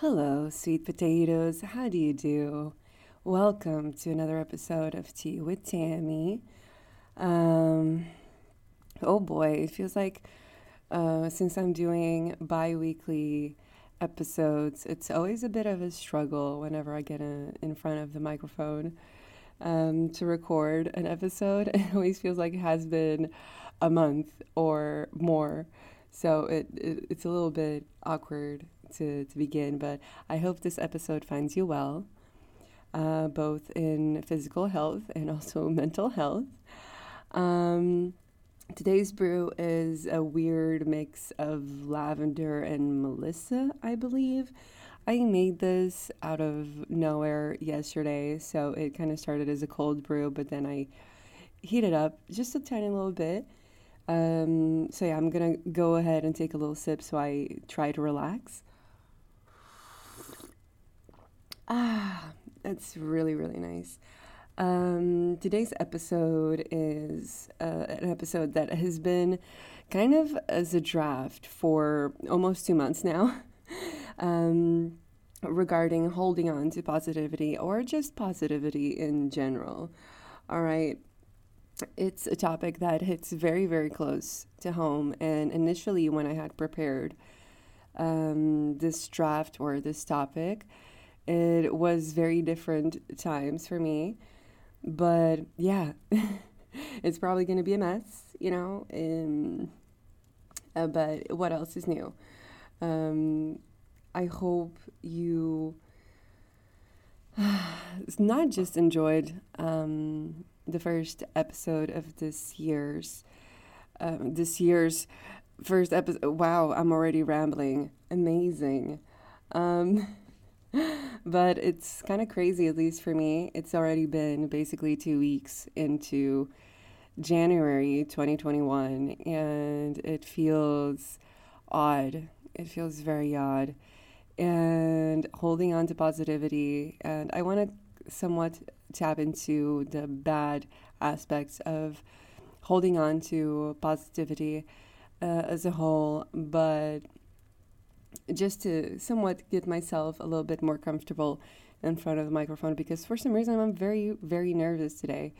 Hello, sweet potatoes. How do you do? Welcome to another episode of Tea with Tammy. Um, oh boy, it feels like uh, since I'm doing bi weekly episodes, it's always a bit of a struggle whenever I get a, in front of the microphone um, to record an episode. It always feels like it has been a month or more. So it, it it's a little bit awkward to, to begin, but I hope this episode finds you well, uh, both in physical health and also mental health. Um, today's brew is a weird mix of lavender and melissa, I believe. I made this out of nowhere yesterday, so it kind of started as a cold brew, but then I heated up just a tiny little bit. Um, so yeah, I'm gonna go ahead and take a little sip so I try to relax. Ah, that's really, really nice. Um, today's episode is uh, an episode that has been kind of as a draft for almost two months now um, regarding holding on to positivity or just positivity in general. All right. It's a topic that hits very, very close to home. And initially, when I had prepared um, this draft or this topic, it was very different times for me. But yeah, it's probably going to be a mess, you know. Um, uh, but what else is new? Um, I hope you not just enjoyed um, the first episode of this year's um, this year's first episode. Wow, I'm already rambling. Amazing. Um, but it's kind of crazy, at least for me. It's already been basically two weeks into January 2021, and it feels odd. It feels very odd. And holding on to positivity, and I want to somewhat tap into the bad aspects of holding on to positivity uh, as a whole, but just to somewhat get myself a little bit more comfortable in front of the microphone because for some reason I'm very, very nervous today.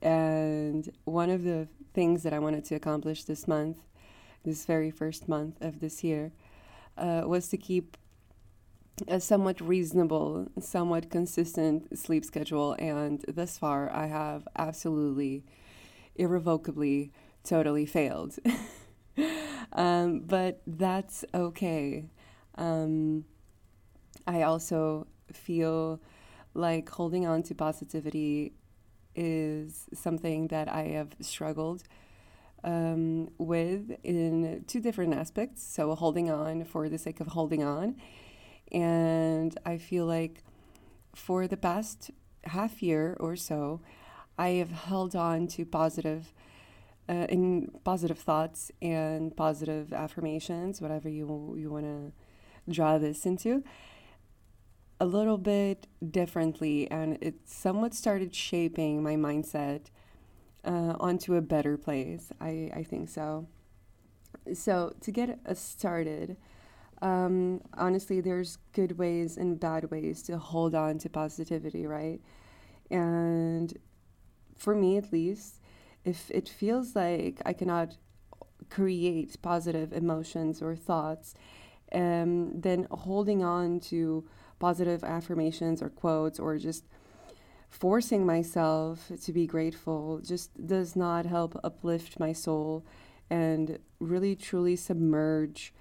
And one of the things that I wanted to accomplish this month, this very first month of this year, uh, was to keep a somewhat reasonable, somewhat consistent sleep schedule. And thus far, I have absolutely, irrevocably, totally failed. um, but that's okay. Um, I also feel like holding on to positivity is something that I have struggled um, with in two different aspects. So, holding on for the sake of holding on. And I feel like for the past half year or so, I have held on to positive uh, in positive thoughts and positive affirmations, whatever you you want to draw this into, a little bit differently, and it somewhat started shaping my mindset uh, onto a better place. I I think so. So to get us started. Um, honestly, there's good ways and bad ways to hold on to positivity, right? And for me, at least, if it feels like I cannot create positive emotions or thoughts, um, then holding on to positive affirmations or quotes or just forcing myself to be grateful just does not help uplift my soul and really truly submerge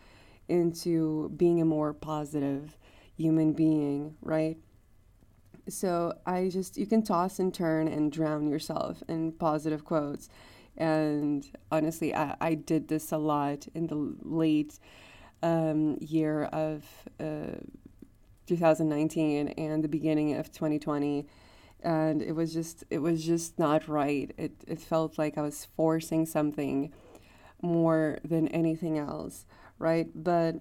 into being a more positive human being, right? So I just, you can toss and turn and drown yourself in positive quotes. And honestly, I, I did this a lot in the late um, year of uh, 2019 and the beginning of 2020 and it was just it was just not right. It it felt like i was forcing something more than anything else right? But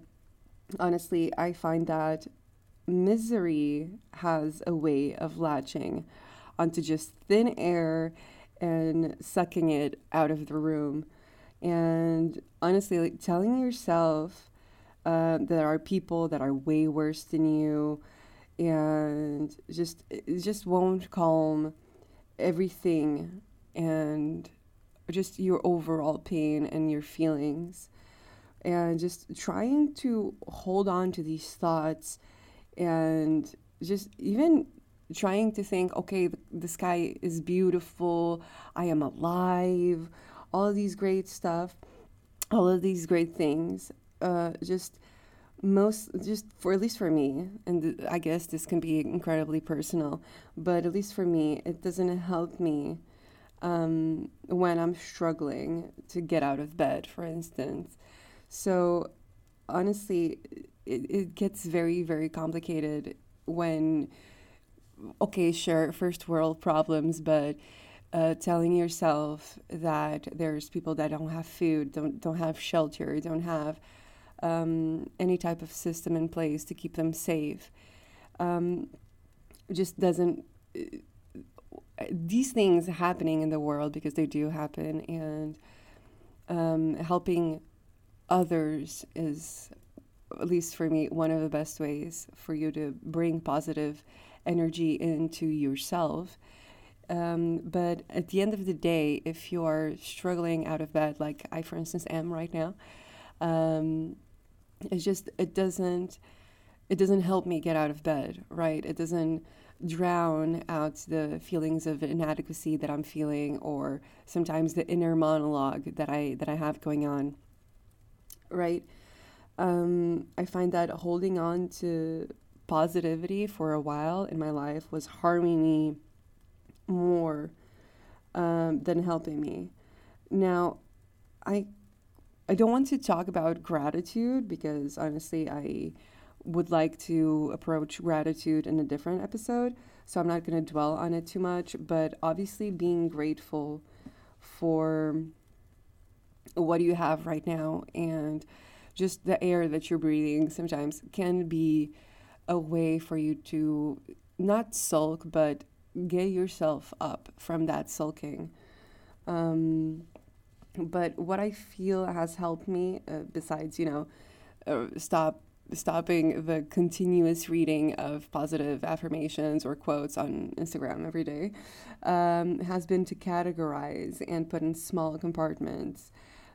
honestly i find that misery has a way of latching onto just thin air and sucking it out of the room. And honestly, like telling yourself Uh, there are people that are way worse than you, and just it just won't calm everything and just your overall pain and your feelings and just trying to hold on to these thoughts and just even trying to think okay the, sky is beautiful i am alive all of these great stuff all of these great things uh, just most just for at least for me and th- i guess this can be incredibly personal but at least for me it doesn't help me um, when i'm struggling to get out of bed for instance. So honestly, it, it gets very, very complicated when, okay, sure, first world problems, but uh, telling yourself that there's people that don't have food, don't, don't have shelter, don't have um, any type of system in place to keep them safe, um, just doesn't. Uh, these things happening in the world because they do happen, and um, helping others is, at least for me, one of the best ways for you to bring positive energy into yourself. Um, but at the end of the day, if you are struggling out of bed, like I, for instance, am right now, um, it's just it doesn't it doesn't help me get out of bed, right? It doesn't drown out the feelings of inadequacy that I'm feeling, or sometimes the inner monologue that I that I have going on right? Um, I find that holding on to positivity for a while in my life was harming me more um, than helping me. Now, I I don't want to talk about gratitude because honestly, I would like to approach gratitude in a different episode, so I'm not going to dwell on it too much. But obviously, being grateful for what you have right now and just the air that you're breathing sometimes can be a way for you to not sulk but get yourself up from that sulking. Um, but what i feel has helped me uh, besides you know uh, stop stopping the continuous reading of positive affirmations or quotes on Instagram every day um, has been to categorize and put in small compartments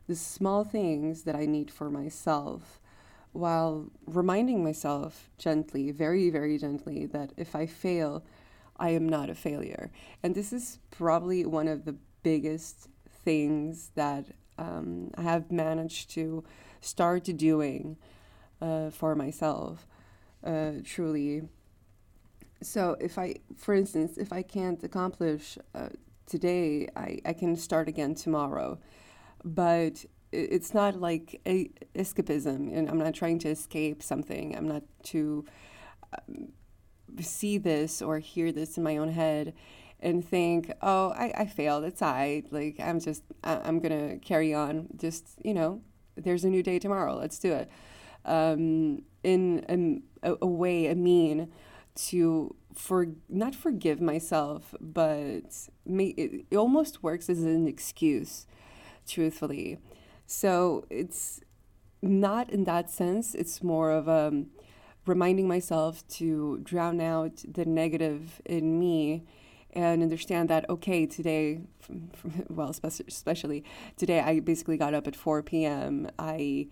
the small things that I need for myself while reminding myself gently, very, very gently, that if I fail, I am not a failure. And this is probably one of the biggest things that um, I have managed to start doing uh, for myself, uh, truly. So, if I, for instance, if I can't accomplish uh, today, I, I can start again tomorrow but it's not like a escapism and i'm not trying to escape something. I'm not to um, see this or hear this in my own head and think oh i, I failed. It's i. Like i'm just i'm gonna carry on. Just you know there's a new day tomorrow. Let's do it. Um, in a, a way a mean to for not forgive myself but may, it, it almost works as an excuse truthfully. So it's not in that sense, it's more of a um, reminding myself to drown out the negative in me and understand that okay today well especially today i basically got up at 4 p.m i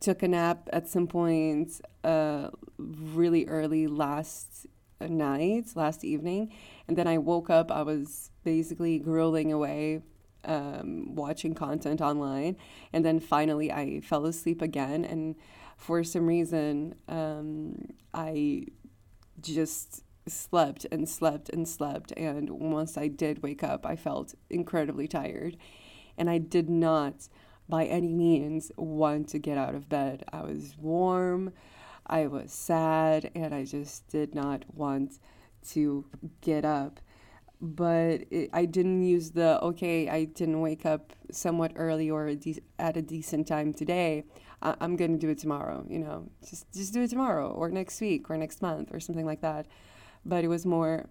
took a nap at some point uh, really early last night last evening and then i woke up i was basically grueling away um, watching content online. And then finally, I fell asleep again. And for some reason, um, I just slept and slept and slept. And once I did wake up, I felt incredibly tired. And I did not, by any means, want to get out of bed. I was warm, I was sad, and I just did not want to get up but it, I didn't use the okay. I didn't wake up somewhat early or a de- at a decent time today. I- I'm gonna do it tomorrow. You know, just just do it tomorrow or next week or next month or something like that. But it was more,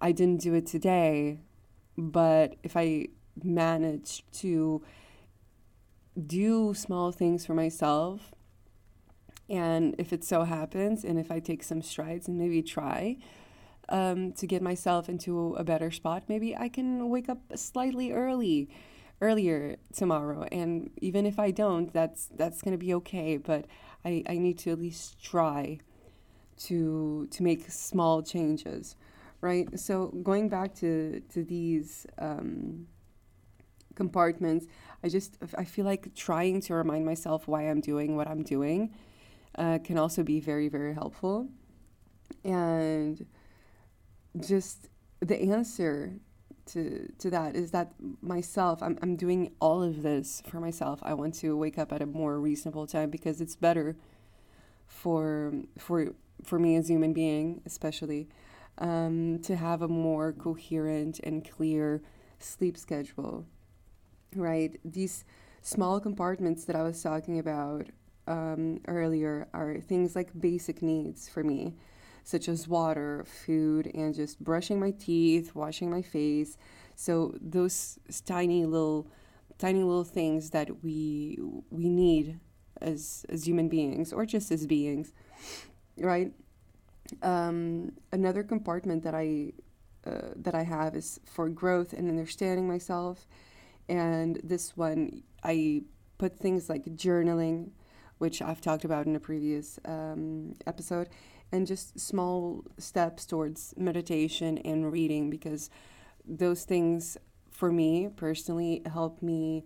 I didn't do it today, but if I managed to do small things for myself And if it so happens, and if I take some strides and maybe try um, to get myself into a better spot, maybe I can wake up slightly early, earlier tomorrow. And even if I don't, that's that's gonna be okay. But I, I need to at least try to to make small changes, right? So going back to to these um, compartments, I just I feel like trying to remind myself why I'm doing what I'm doing uh, can also be very very helpful, and just the answer to to that is that myself I'm I'm doing all of this for myself. I want to wake up at a more reasonable time because it's better for for for me as a human being, especially, um, to have a more coherent and clear sleep schedule. Right, these small compartments that I was talking about um, earlier are things like basic needs for me, such as water, food, and just brushing my teeth, washing my face. So those tiny little, tiny little things that we we need as as human beings or just as beings, right? Um, another compartment that I uh, that I have is for growth and understanding myself, and this one I put things like journaling, which I've talked about in a previous um, episode, and just small steps towards meditation and reading because those things for me personally help me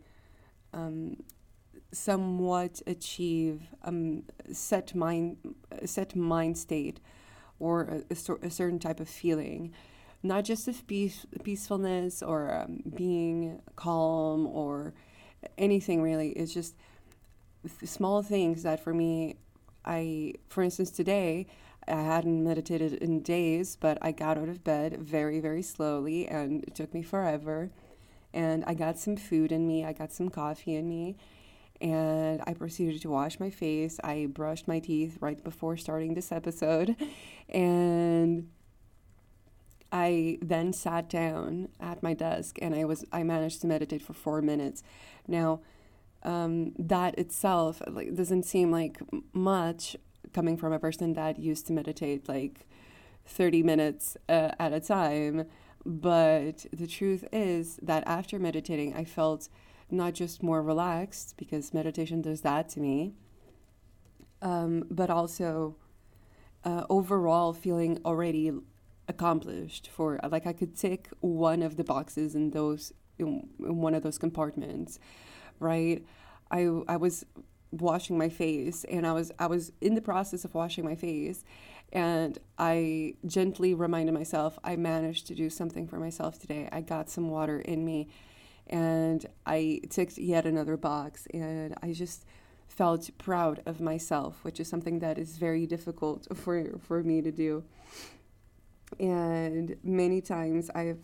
um, somewhat achieve um, set mind set mind state or a, a, a, certain type of feeling. Not just of peace, peacefulness or um, being calm or anything really. It's just small things that for me i for instance today i hadn't meditated in days but i got out of bed very very slowly and it took me forever and i got some food in me i got some coffee in me and I proceeded to wash my face. I brushed my teeth right before starting this episode, and I then sat down at my desk and I was I managed to meditate for four minutes. Now, um, that itself like, doesn't seem like much coming from a person that used to meditate like 30 minutes uh, at a time. But the truth is that after meditating, I felt not just more relaxed, because meditation does that to me, um, but also uh, overall feeling already accomplished for like I could tick one of the boxes in those in, in one of those compartments, right? I I was washing my face and I was I was in the process of washing my face and I gently reminded myself I managed to do something for myself today. I got some water in me and I ticked yet another box, and I just felt proud of myself, which is something that is very difficult for for me to do. And many times I've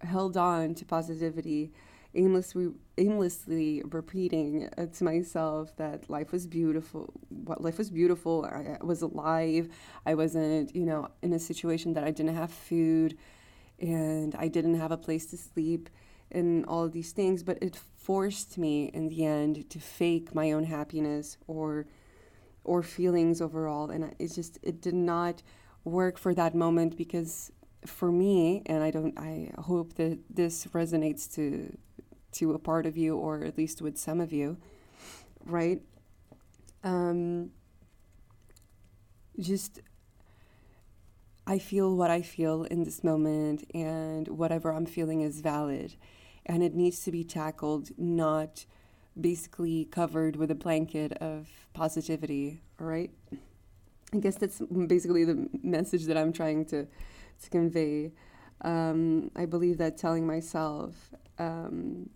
held on to positivity, aimlessly aimlessly repeating uh, to myself that life was beautiful. What life was beautiful. I, was alive. I wasn't, you know, in a situation that I didn't have food, and I didn't have a place to sleep and all of these things, but it forced me in the end to fake my own happiness or or feelings overall and it just it did not work for that moment because for me and I don't I hope that this resonates to to a part of you or at least with some of you right um just I feel what I feel in this moment and whatever I'm feeling is valid and it needs to be tackled, not basically covered with a blanket of positivity, all right? I guess that's basically the message that I'm trying to, to convey. Um, I believe that telling myself um,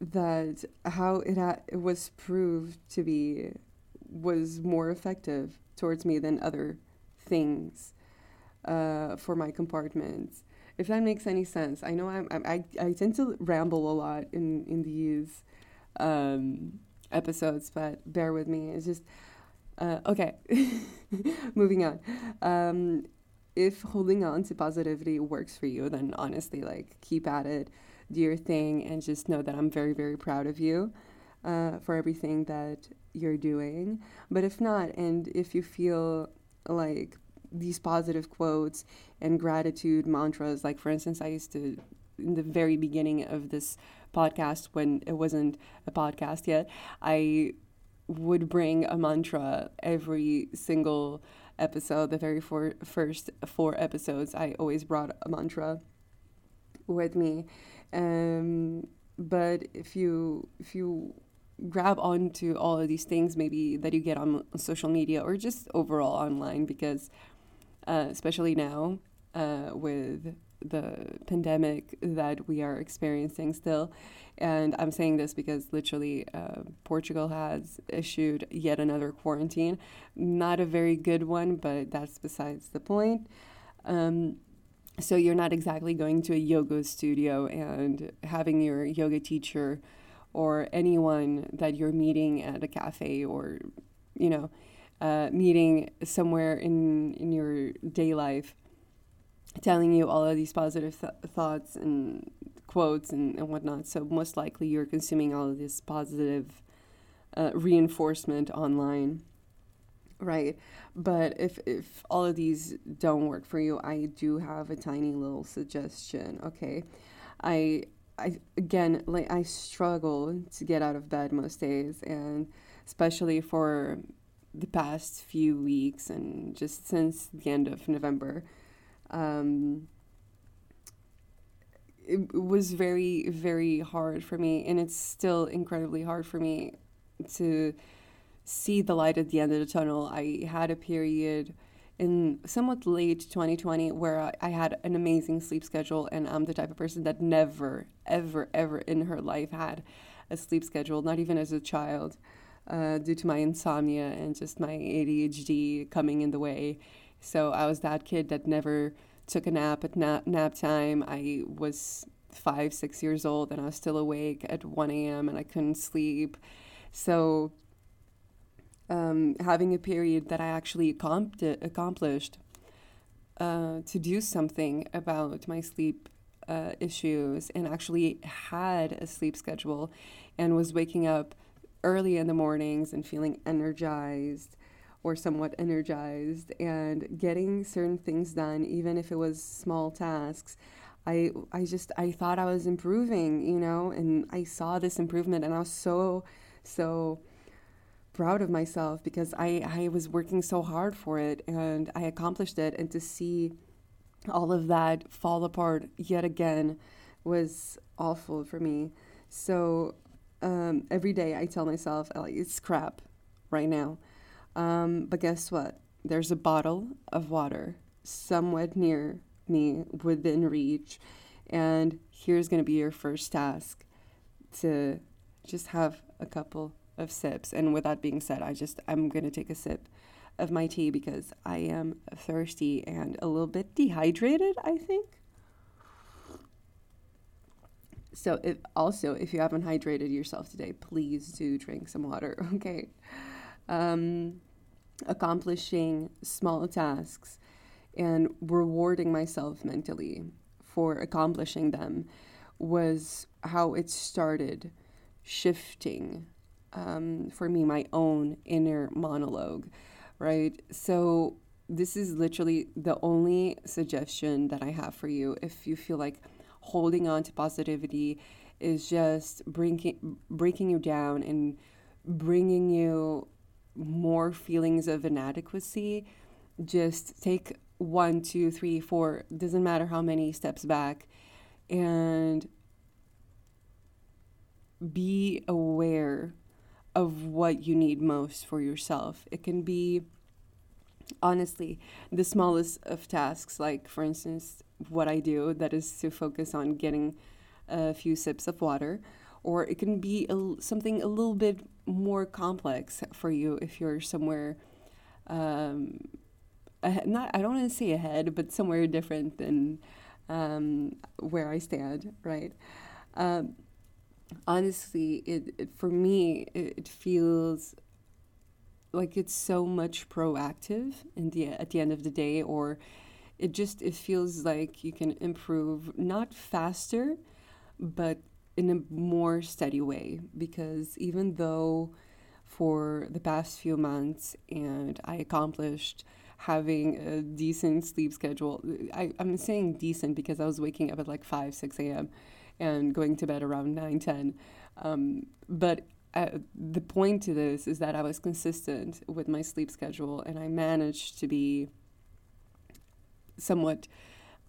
that how it, ha- it was proved to be was more effective towards me than other things uh, for my compartments if that makes any sense. I know I'm, I'm I, I tend to ramble a lot in in these um, episodes, but bear with me. It's just uh, okay. Moving on. Um, if holding on to positivity works for you, then honestly, like keep at it, do your thing, and just know that I'm very very proud of you. uh, for everything that you're doing. But if not, and if you feel like these positive quotes and gratitude mantras, like for instance, I used to, in the very beginning of this podcast, when it wasn't a podcast yet, I would bring a mantra every single episode. The very four, first four episodes, I always brought a mantra with me. Um, but if you if you grab onto all of these things maybe that you get on social media or just overall online because uh, especially now uh, with the pandemic that we are experiencing still and i'm saying this because literally uh, portugal has issued yet another quarantine. Not a very good one but that's besides the point. Um, so you're not exactly going to a yoga studio and having your yoga teacher or anyone that you're meeting at a cafe or, you know, uh, meeting somewhere in, in your day life telling you all of these positive th- thoughts and quotes and, and whatnot. So, most likely, you're consuming all of this positive uh, reinforcement online. Right. But if, if all of these don't work for you, I do have a tiny little suggestion. Okay. I I again like I struggle to get out of bed most days and especially for the past few weeks and just since the end of November um, it, was very very hard for me and it's still incredibly hard for me to see the light at the end of the tunnel. I had a period in somewhat late 2020 where I had an amazing sleep schedule and I'm the type of person that never ever ever in her life had a sleep schedule not even as a child uh, due to my insomnia and just my ADHD coming in the way. So I was that kid that never took a nap at nap, nap time. I was five six years old and I was still awake at 1 a.m. and I couldn't sleep. So um, having a period that I actually accomplished uh, to do something about my sleep uh, issues and actually had a sleep schedule and was waking up early in the mornings and feeling energized or somewhat energized and getting certain things done even if it was small tasks i i just i thought i was improving you know and i saw this improvement and i was so so proud of myself because I, I was working so hard for it and I accomplished it. And to see all of that fall apart yet again was awful for me. So um, every day I tell myself, like, it's crap right now. Um, but guess what? There's a bottle of water somewhat near me within reach. And here's going to be your first task to just have a couple of sips. And with that being said, I just, I'm going to take a sip of my tea because I am thirsty and a little bit dehydrated, I think. So, if, also, if you haven't hydrated yourself today, please do drink some water, okay? Um, accomplishing small tasks and rewarding myself mentally for accomplishing them was how it started shifting um, for me my own inner monologue, right? So this is literally the only suggestion that I have for you. If you feel like holding on to positivity is just breaking breaking you down and bringing you more feelings of inadequacy, just take one, two, three, four, doesn't matter how many steps back, and be aware of what you need most for yourself. It can be honestly the smallest of tasks, like for instance, what I do, that is to focus on getting a few sips of water, or it can be a, something a little bit more complex for you if you're somewhere. Um, ahead, not I don't want to say ahead, but somewhere different than um, where I stand, right? Um, honestly, it, it for me it, it, feels like it's so much proactive in the at the end of the day, or it just it feels like you can improve not faster, but in a more steady way because even though for the past few months and I accomplished having a decent sleep schedule. I, I'm saying decent because I was waking up at like 5, 6 a.m. and going to bed around 9, 10. Um, but uh, the point to this is that I was consistent with my sleep schedule and I managed to be somewhat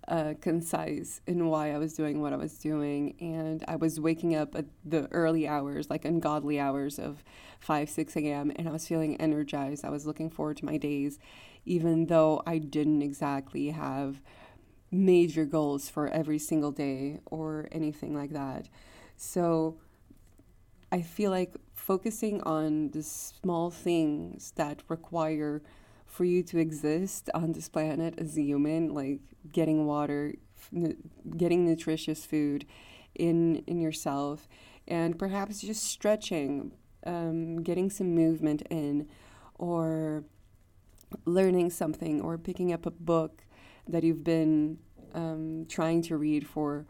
uh, concise in why I was doing what I was doing. And I was waking up at the early hours, like ungodly hours of 5, 6 a.m., and I was feeling energized. I was looking forward to my days, even though I didn't exactly have major goals for every single day or anything like that. So I feel like focusing on the small things that require for you to exist on this planet as a human, like getting water, getting nutritious food in in yourself, and perhaps just stretching, um, getting some movement in, or learning something, or picking up a book that you've been um, trying to read for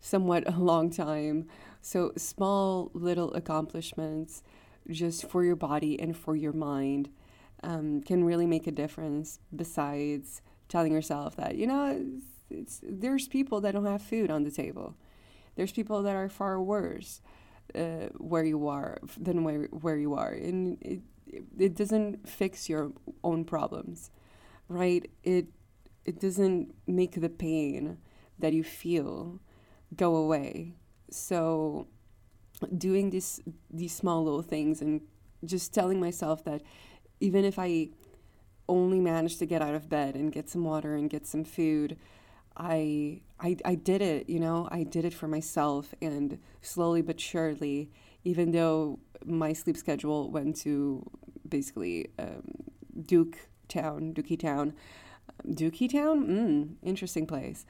somewhat a long time. So small little accomplishments just for your body and for your mind um, can really make a difference besides telling yourself that, you know, it's, it's, there's people that don't have food on the table. There's people that are far worse uh, where you are than where, where you are. And it, it doesn't fix your own problems, right? It, it doesn't make the pain that you feel go away. So doing these these small little things and just telling myself that even if I only managed to get out of bed and get some water and get some food, I, I, I did it, you know, I did it for myself. And slowly but surely, even though my sleep schedule went to basically um, Duke Town, Dookie Town, Dookie Town, mm, interesting place.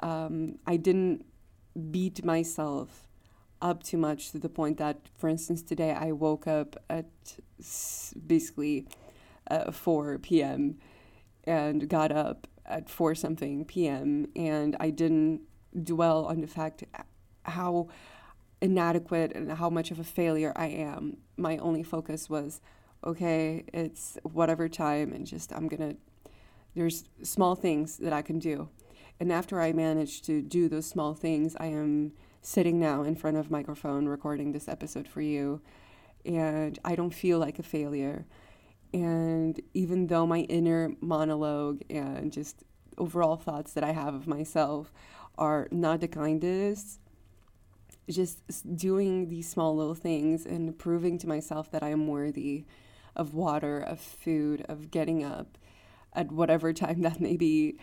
Um, I didn't beat myself up too much to the point that, for instance, today I woke up at basically uh, 4 p.m. and got up at 4 something p.m. and I didn't dwell on the fact how inadequate and how much of a failure I am. My only focus was, okay, it's whatever time and just I'm going to there's small things that I can do. And after I manage to do those small things, I am sitting now in front of microphone recording this episode for you and I don't feel like a failure. And even though my inner monologue and just overall thoughts that I have of myself are not the kindest, just doing these small little things and proving to myself that I am worthy of water, of food, of getting up at whatever time that may be,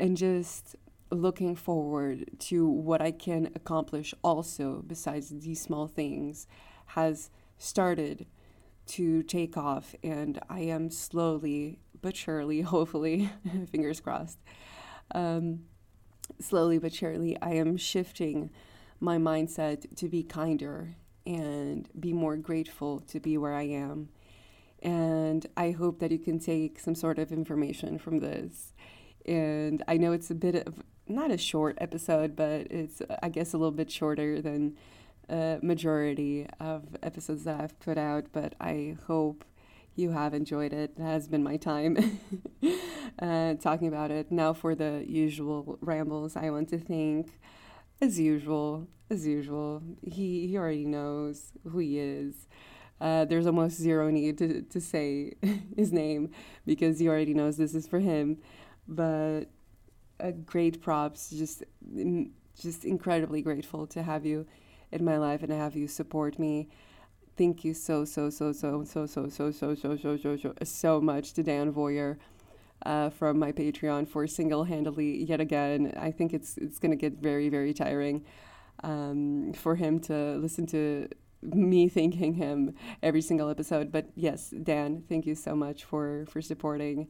and just looking forward to what I can accomplish also besides these small things has started to take off and I am slowly but surely hopefully fingers crossed um, slowly but surely I am shifting my mindset to be kinder and be more grateful to be where I am and I hope that you can take some sort of information from this and I know it's a bit of not a short episode, but it's I guess a little bit shorter than a majority of episodes that I've put out. But I hope you have enjoyed it. It has been my time uh, talking about it. Now for the usual rambles, I want to thank, as usual, as usual. He he already knows who he is. Uh, there's almost zero need to, to say his name because he already knows this is for him. But a great props. Just, just incredibly grateful to have you in my life and to have you support me. Thank you so so so so so so so so so so so so so much to Dan Voyer. Uh, from my Patreon for single-handedly yet again. I think it's it's going to get very very tiring um, for him to listen to me thanking him every single episode. But yes, Dan, thank you so much for for supporting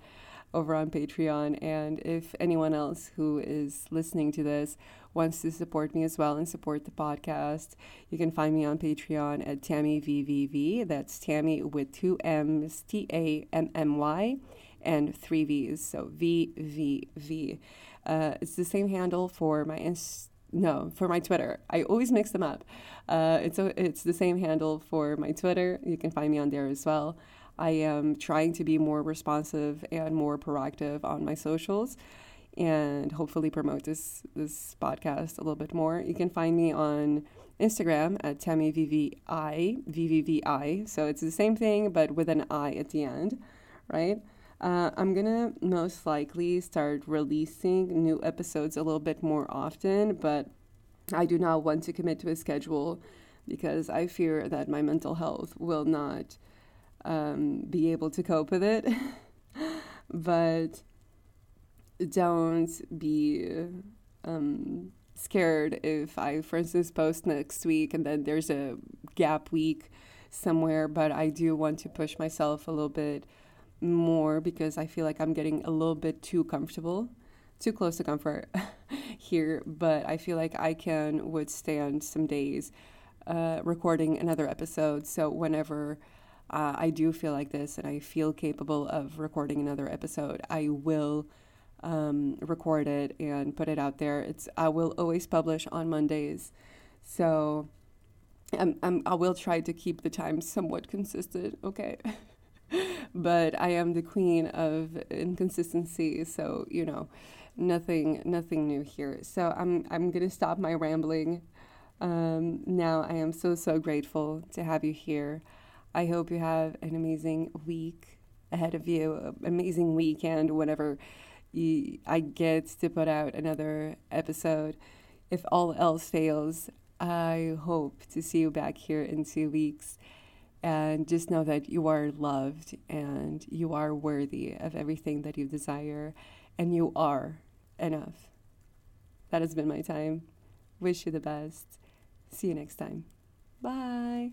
over on Patreon. And if anyone else who is listening to this wants to support me as well and support the podcast, you can find me on Patreon at Tammy VVV. That's Tammy with two M's, T A M M Y, and three V's. So VVV. Uh, it's the same handle for my Instagram no, for my Twitter. I always mix them up. Uh, it's a, it's the same handle for my Twitter. You can find me on there as well. I am trying to be more responsive and more proactive on my socials and hopefully promote this this podcast a little bit more. You can find me on Instagram at TammyVVI, VVVI. So it's the same thing, but with an I at the end, right? Uh, I'm gonna most likely start releasing new episodes a little bit more often, but I do not want to commit to a schedule because I fear that my mental health will not um, be able to cope with it. but don't be um, scared if I, for instance, post next week and then there's a gap week somewhere. But I do want to push myself a little bit more because I feel like I'm getting a little bit too comfortable, too close to comfort here. But I feel like I can withstand some days uh, recording another episode. So whenever uh, I do feel like this and I feel capable of recording another episode, I will um, record it and put it out there. It's I will always publish on Mondays, so I'm, I'm I will try to keep the time somewhat consistent. Okay. but I am the queen of inconsistency, so you know, nothing nothing new here. So I'm I'm gonna stop my rambling. Um, now I am so so grateful to have you here. I hope you have an amazing week ahead of you, amazing weekend, whenever you, I get to put out another episode. If all else fails, I hope to see you back here in two weeks. And just know that you are loved and you are worthy of everything that you desire, and you are enough. That has been my time. Wish you the best. See you next time. Bye.